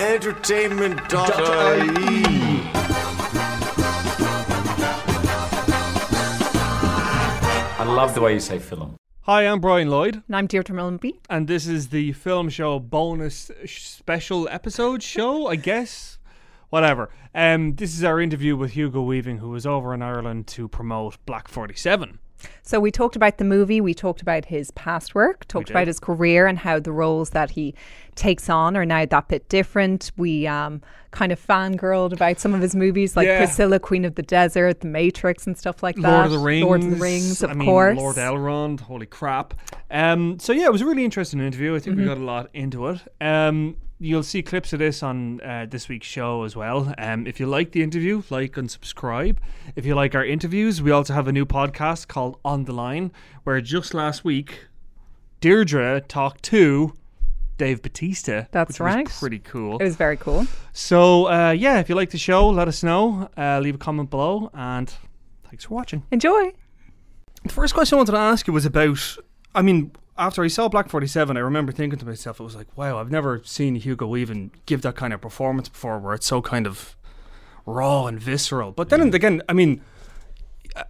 Entertainment.ie. I love the way you say film. Hi, I'm Brian Lloyd, And I'm Deirdre Molumby. and this is the film show bonus sh- special episode show, I guess. Whatever. Um, this is our interview with Hugo Weaving, who was over in Ireland to promote Black 47. So we talked about the movie, we talked about his past work, talked about his career and how the roles that he takes on are now that bit different. We um, kind of fangirled about some of his movies like Yeah. Priscilla, Queen of the Desert, The Matrix and stuff like that. Lord of the Rings. Lord of the Rings, of I mean, course. Lord Elrond, holy crap. Um, so, yeah, it was a really interesting interview. I think Mm-hmm. we got a lot into it. Um, you'll see clips of this on uh, this week's show as well. Um, if you like the interview, like and subscribe. If you like our interviews, we also have a new podcast called On the Line, where just last week, Deirdre talked to Dave Batista. That's which right. Was pretty cool. It was very cool. So, uh, yeah, if you like the show, let us know. Uh, leave a comment below, and thanks for watching. Enjoy. The first question I wanted to ask you was about. I mean, after I saw Black Forty Seven, I remember thinking to myself, it was like, wow, I've never seen Hugo even give that kind of performance before, where it's so kind of raw and visceral. But then again, I mean,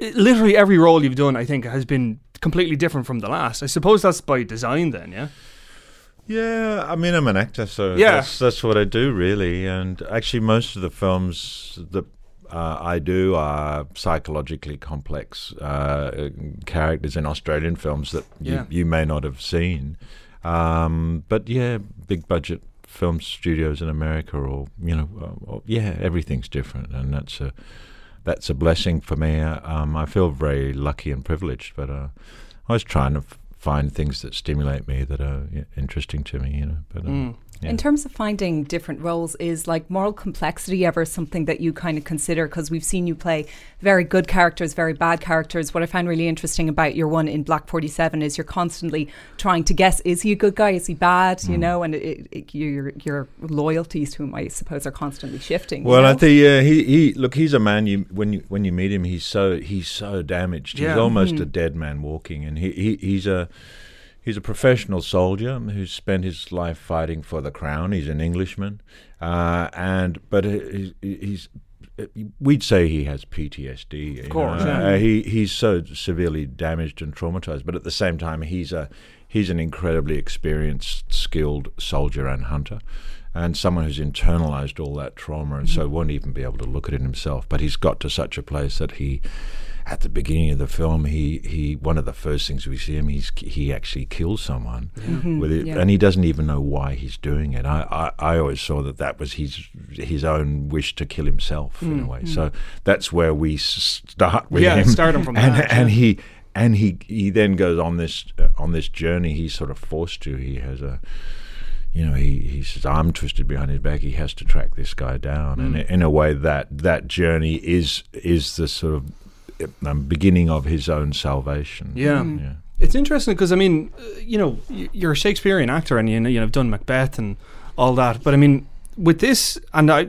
literally every role you've done, I think, has been completely different from the last. I suppose that's by design, then, yeah. Yeah, I mean, I'm an actor, so Yeah. that's, that's what I do, really. And actually, most of the films that uh, I do are psychologically complex uh, characters in Australian films that Yeah. you, you may not have seen. Um, but yeah, big budget film studios in America, or you know, uh, or- yeah, everything's different, and that's a that's a blessing for me. Uh, Um, I feel very lucky and privileged, but uh, I was trying to f- find things that stimulate me that are interesting to me, you know. But Mm. Yeah. In terms of finding different roles, is like moral complexity ever something that you kind of consider? Because we've seen you play very good characters, very bad characters. What I find really interesting about your one in Black 47 is you're constantly trying to guess is he a good guy, is he bad, Mm. you know, and it, it, your, your loyalties to him, I suppose, are constantly shifting. you Well, I know? think uh, he he look. He's a man. You when you when you meet him, he's so he's so damaged. Yeah. He's almost a dead man walking, and he, he he's a he's a professional soldier who's spent his life fighting for the crown. He's an Englishman, uh, and but he, he's. We'd say he has PTSD. Of course, yeah. Uh, he he's so severely damaged and traumatized, but at the same time, he's a he's an incredibly experienced, skilled soldier and hunter and someone who's internalized all that trauma and so won't even be able to look at it himself. But he's got to such a place that he, at the beginning of the film, he, he one of the first things we see him, he's he actually kills someone mm-hmm. with it, yeah. and he doesn't even know why he's doing it. I, I, I always saw that that was his his own wish to kill himself in a mm. way. Mm. So that's where we start with Yeah, him. start him from and, that, and yeah. he and he he then goes on this uh, on this journey. He's sort of forced to. He has a you know, he, he's his arm twisted behind his back. He has to track this guy down, and mm. in a way, that that journey is is the sort of um, beginning of his own salvation. Yeah. yeah. It's interesting because I mean, uh, you know, you're a Shakespearean actor and you know you've done Macbeth and all that. But I mean, with this and I,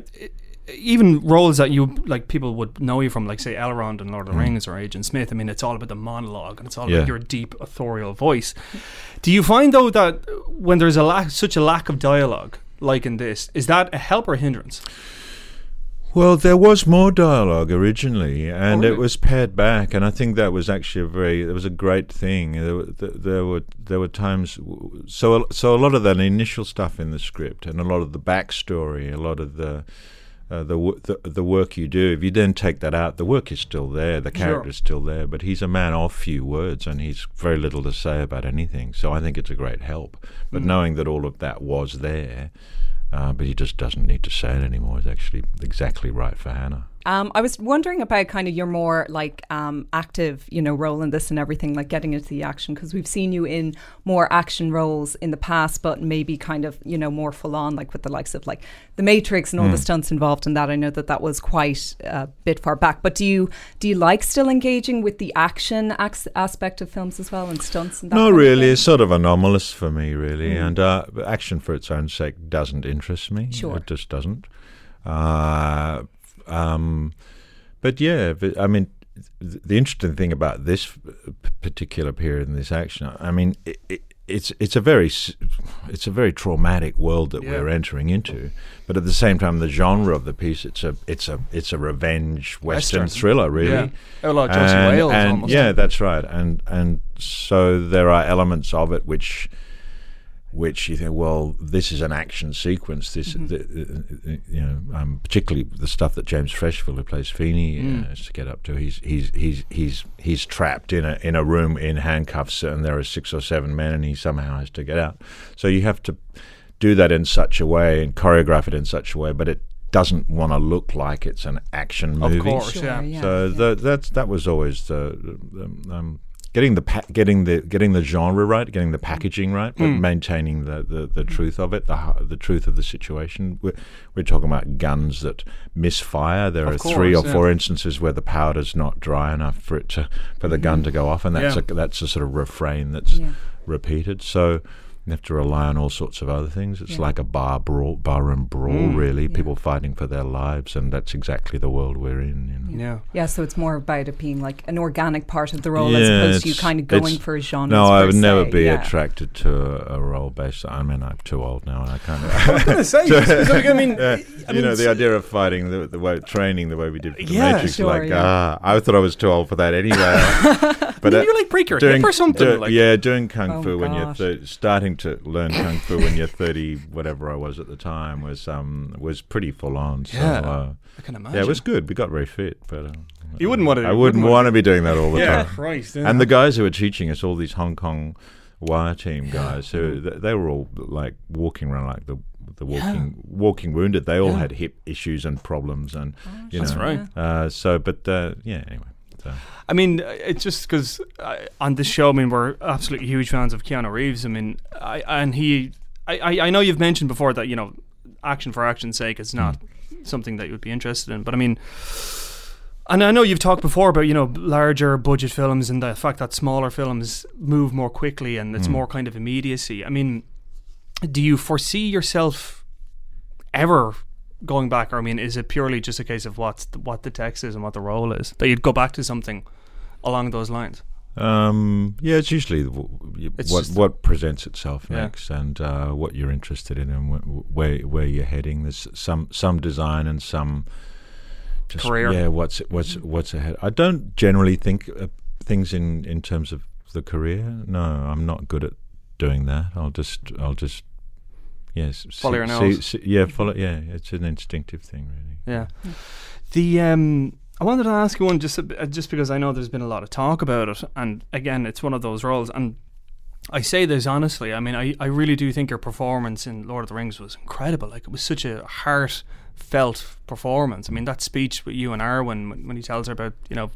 even roles that you like people would know you from, like say Elrond and Lord of the Rings or Agent Smith. I mean, it's all about the monologue and it's all Yeah. about your deep authorial voice. Do you find though that when there's a lack, such a lack of dialogue, like in this, is that a help or a hindrance? Well, there was more dialogue originally, and really? it was pared back, and I think that was actually a very, it was a great thing. There were, there were, there were times, so so a lot of that initial stuff in the script, and a lot of the backstory, a lot of the. Uh, the, the the work you do. If you then take that out, the work is still there. The Sure. character's still there, but he's a man of few words, and he's very little to say about anything. So I think it's a great help. But knowing that all of that was there, uh, but he just doesn't need to say it anymore, is actually exactly right for Hannah. Um, I was wondering about kind of your more like um, active, you know, role in this and everything, like getting into the action, because we've seen you in more action roles in the past, but maybe kind of, you know, more full on, like with the likes of like The Matrix and all the stunts involved in that. I know that that was quite a bit far back, but do you do you like still engaging with the action ax- aspect of films as well and stunts and that? No, kind of really, it's sort of anomalous for me, really, and uh, action for its own sake doesn't interest me. Sure. it just doesn't. Uh, um, but yeah, but, I mean, the interesting thing about this particular period in this action, I mean, it, it, it's it's a very it's a very traumatic world that Yeah. we're entering into, but at the same time, the genre of the piece it's a it's a it's a revenge western, Western. thriller, really. Yeah. Oh, like and, Wales and almost. yeah, that's right. And and so there are elements of it which which you think, well, this is an action sequence. This, Mm-hmm. the, you know, um, particularly the stuff that James Frecheville, who plays Feeney, Mm. uh, has to get up to. He's he's he's he's he's trapped in a in a room in handcuffs, and there are six or seven men, and he somehow has to get out. So you have to do that in such a way and choreograph it in such a way, but it doesn't want to look like it's an action movie. Of movie. course, Sure, yeah. yeah. So yeah. the, that's that was always the um, um, getting the pa- getting the getting the genre right, getting the mm. packaging right, but Mm. maintaining the, the, the mm. truth of it, the the truth of the situation. We're, we're talking about guns that misfire. There Of are three or course, four instances where the powder's not dry enough for it to for the gun to mm. go off, and that's Yeah. a that's a sort of refrain that's Yeah. repeated. So. You have to rely on all sorts of other things. It's Yeah. like a bar brawl, barroom brawl, Mm. really. Yeah. People fighting for their lives, and that's exactly the world we're in. You know? Yeah. Yeah, so it's more about it being like an organic part of the role as opposed to you kind of going for a genre. No, I would never be yeah. attracted to a, a role based. I mean, I'm too old now, and I kind I was going to say, specific, I mean, Yeah, I you mean, know, the idea of fighting the, the way training the way we did for the Yeah, Matrix, sure, like yeah. ah, I thought I was too old for that anyway. but Maybe uh, you like break your doing hip or something. do- like, yeah, doing kung Oh, fu when you're gosh. thir- starting to learn kung fu when you're 30, whatever I was at the time, was um was pretty full on. So, Yeah. uh, I can imagine. yeah, it was good. We got very fit, but uh, You wouldn't wanna- I wouldn't wouldn't want to be doing that all the Yeah, time. Christ. yeah. And the guys who were teaching us, all these Hong Kong wire team guys, who th- they were all like walking around like the the walking walking wounded. They all Yeah. had hip issues and problems, and you That's know. right. Uh, so, but uh, yeah, anyway. So. I mean, it's just because uh, on this show, I mean, we're absolutely huge fans of Keanu Reeves. I mean, I and he, I, I, I know you've mentioned before that you know, action for action's sake is not something that you would be interested in. But I mean, and I know you've talked before about you know larger budget films and the fact that smaller films move more quickly and it's Mm. more kind of immediacy. I mean, do you foresee yourself ever going back, or I mean, is it purely just a case of what's the, what the text is and what the role is that you'd go back to something along those lines? Um, yeah, it's usually w- It's what what presents itself Yeah. next, and uh, what you're interested in, and wh- where where you're heading. There's some some design and some just, Career. Yeah, what's what's what's ahead. I don't generally think uh, things in in terms of the career. No, I'm not good at doing that. I'll just I'll just yes Follow see- your nose. see- yeah, follow. Yeah, it's an instinctive thing, really. Yeah. The um, I wanted to ask you one just a uh, just because I know there's been a lot of talk about it, and again, it's one of those roles, and I say this honestly. I mean, I, I really do think your performance in Lord of the Rings was incredible. Like it was such a heartfelt performance. I mean, that speech with you and Arwen when, when he tells her about you know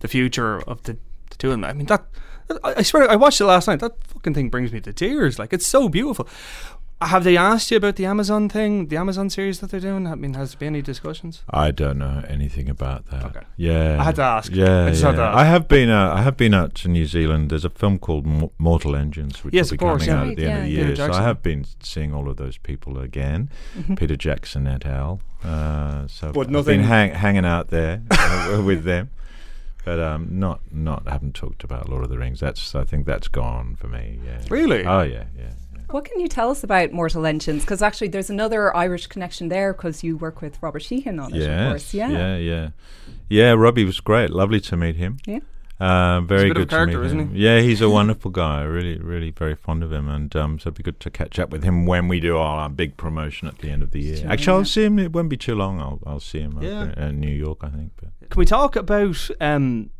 the future of the, the two of them. I mean that. I swear, I watched it last night. That fucking thing brings me to tears. Like it's so beautiful. Have they asked you about the Amazon thing, the Amazon series that they're doing? I mean, has there been any discussions? I don't know anything about that. Okay. Yeah, I had to ask. Yeah, I just yeah. had to ask. I have been. Uh, I have been out to New Zealand. There's a film called Mo- Mortal Engines, which Yes, will be course, coming yeah. out at the Right, end of the year. So I have been seeing all of those people again. Peter Jackson et al. Uh, so But I've nothing- been hang, hanging out there uh, with them. But um, not not haven't talked about Lord of the Rings. That's I think that's gone for me. Yeah. Really? Oh yeah, yeah. Yeah. What can you tell us about Mortal Engines? Because actually, there's another Irish connection there because you work with Robert Sheehan on it, of course. Yeah. yeah, yeah, yeah. Robbie was great. Lovely to meet him. Yeah. Uh, very bit a good to character, meet isn't him. Yeah, he's a wonderful guy. Really, really very fond of him, and um, so it'd be good to catch up with him when we do our big promotion at the end of the year. Sure, Actually, yeah. I'll see him. It won't be too long. I'll I'll see him Yeah. in New York, I think. But Can we talk about um,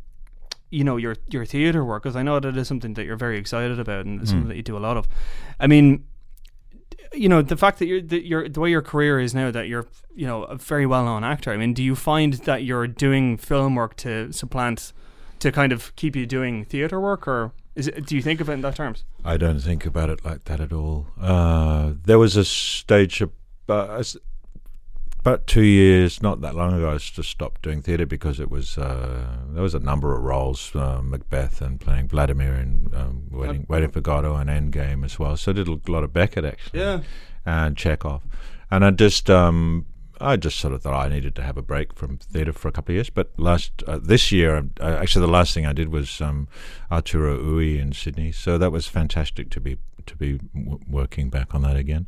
you know, your your theatre work? Because I know that is something that you're very excited about, and it's Hmm. something that you do a lot of. I mean, you know, the fact that you're that you're the way your career is now, that you're you know a very well known actor. I mean, do you find that you're doing film work to supplant, to kind of keep you doing theatre work, or is it? Do you think of it in that terms? I don't think about it like that at all. Uh, there was a stage uh, about two years, not that long ago, I just stopped doing theatre because it was uh, there was a number of roles, uh, Macbeth and playing Vladimir and um, waiting, waiting for Godot and Endgame as well. So I did a lot of Beckett actually, and Chekhov, and I just um, I just sort of thought I needed to have a break from theatre for a couple of years. But last uh, this year, uh, actually, the last thing I did was um, Arturo Ui in Sydney. So that was fantastic to be to be w- working back on that again.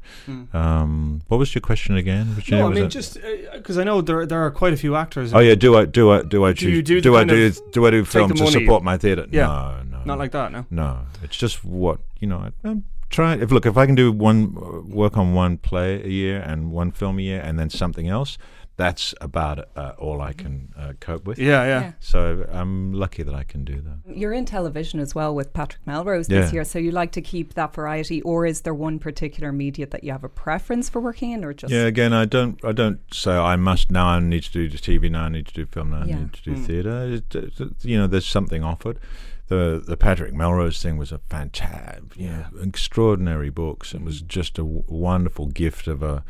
Um, what was your question again? Which No, I mean just because I know there there are quite a few actors. Oh yeah, do I do I do I Do choose do do, I do do I do film to support my theatre? Yeah. No, no, not like that. No. no. It's just what you know. I, I'm trying. If look, if I can do one uh, work on one play a year and one film a year, and then something else, that's about uh, all I can uh, cope with. Yeah, yeah. Yeah. So I'm lucky that I can do that. You're in television as well with Patrick Melrose Yeah. this year, so you like to keep that variety, or is there one particular media that you have a preference for working in, or just Yeah, again, I don't, I don't say I must now. I need to do the TV now. I need to do film now. I Yeah. need to do Mm. theatre. You know, there's something offered. The the Patrick Melrose thing was a fantastic, you know, extraordinary books. It was just a w- wonderful gift of a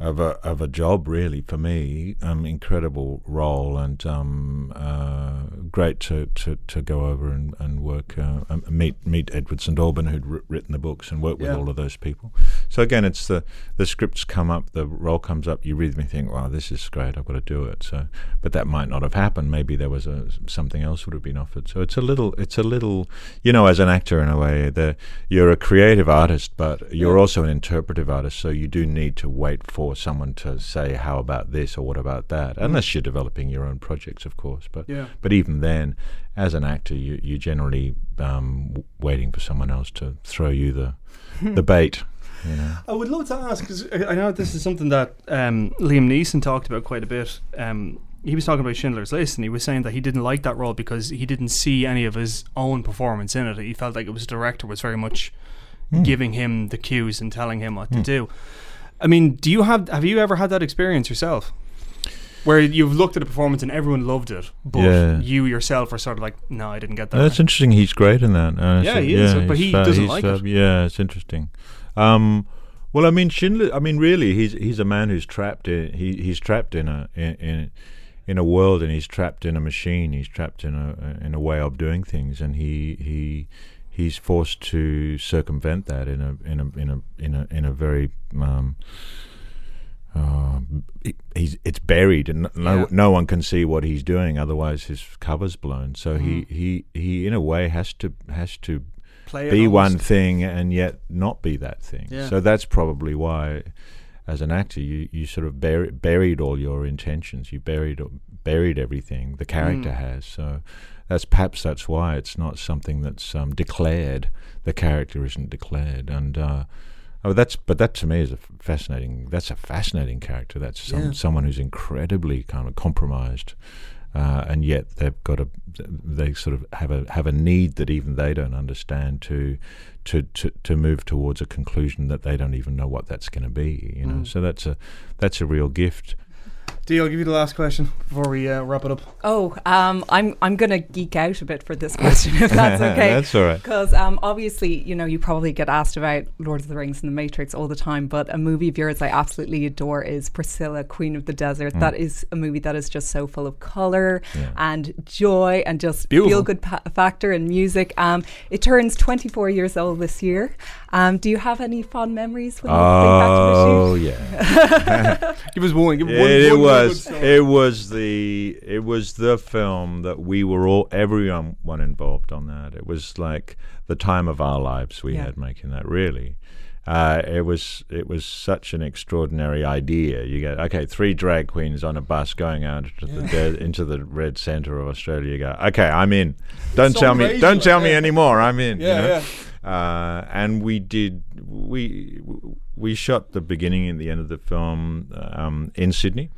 of a of a job, really, for me. Um, incredible role and um, uh, great to, to, to go over and and work uh, um, meet meet Edward St Aubyn, who'd wr- written the books, and work with Yeah. all of those people. So again, it's the the scripts come up, the role comes up. You read them, and think, "Wow, this is great. I've got to do it." So, but that might not have happened. Maybe there was a something else would have been offered. So it's a little, it's a little, you know, as an actor in a way, the you're a creative artist, but you're Yeah. also an interpretive artist. So you do need to wait for someone to say, "How about this?" or "What about that?" Unless you're developing your own projects, of course. But Yeah. but even then, as an actor, you you're generally um, w- waiting for someone else to throw you the the bait. You know. I would love to ask because I know this is something that um, Liam Neeson talked about quite a bit. Um, he was talking about Schindler's List, and he was saying that he didn't like that role because he didn't see any of his own performance in it. He felt like it was the director was very much Hmm. giving him the cues and telling him what to do. I mean, do you have have you ever had that experience yourself? Where you've looked at a performance and everyone loved it, but Yeah. you yourself are sort of like, no, I didn't get that. That's interesting. He's great in that. Uh, Yeah, so- he is, but he's he fa- doesn't like fa- it. Yeah, it's interesting. Um, well, I mean, Schindler. I mean, really, he's he's a man who's trapped in he he's trapped in a in, in in a world, and he's trapped in a machine. He's trapped in a in a way of doing things, and he he he's forced to circumvent that in a in a in a in a in a very um, uh, he- he's it's buried and no Yeah. no one can see what he's doing otherwise his cover's blown so he, he he in a way has to has to Play be one thing and yet not be that thing Yeah. so that's probably why as an actor you, you sort of bur- buried all your intentions you buried buried everything the character Mm. has so that's perhaps that's why it's not something that's um, declared the character isn't declared and uh, Oh, that's but that to me is a fascinating. That's a fascinating character. That's some, Yeah. someone who's incredibly kind of compromised, uh, and yet they've got a they sort of have a have a need that even they don't understand to to to, to move towards a conclusion that they don't even know what that's going to be. You know, Mm. so that's a that's a real gift. Dee, I'll give you the last question before we uh, wrap it up. Oh, um, I'm I'm gonna geek out a bit for this question if that's okay. that's all right. Because um, obviously, you know, you probably get asked about Lord of the Rings and the Matrix all the time, but a movie of yours I absolutely adore is Priscilla, Queen of the Desert. That is a movie that is just so full of color Mm. Yeah. and joy and just Beautiful. feel good pa- factor and music. Um, it turns 24 years old this year. Um, do you have any fond memories when you think back to the shoot? Oh yeah. Give us one. Give it, one, it one was it was the it was the film that we were all everyone involved on that. It was like the time of our lives we Yeah. had making that. Really, uh, it was it was such an extraordinary idea. You get okay, three drag queens on a bus going out into the de- into the red centre of Australia. You go okay, I'm in. Don't so tell me. Don't like, tell me yeah. anymore. I'm in. you know? yeah. Uh, and we did we we shot the beginning and the end of the film um, in Sydney.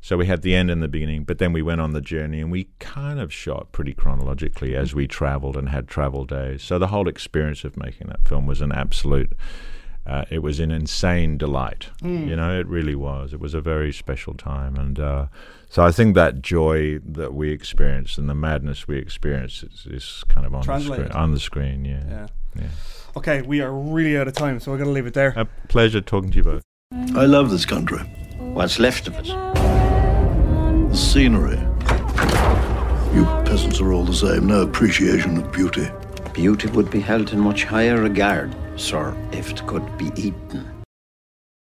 So we had the end and the beginning, but then we went on the journey and we kind of shot pretty chronologically as we traveled and had travel days. So the whole experience of making that film was an absolute. Uh, it was an insane delight. You know, it really was. It was a very special time, and uh, so I think that joy that we experienced and the madness we experienced is, is kind of on the screen. On the screen, yeah. Yeah. Yeah. Okay, we are really out of time, so we're going to leave it there. A pleasure talking to you both. I love this country. What's left of it? The scenery. You peasants are all the same. No appreciation of beauty. Beauty would be held in much higher regard, sir, if it could be eaten.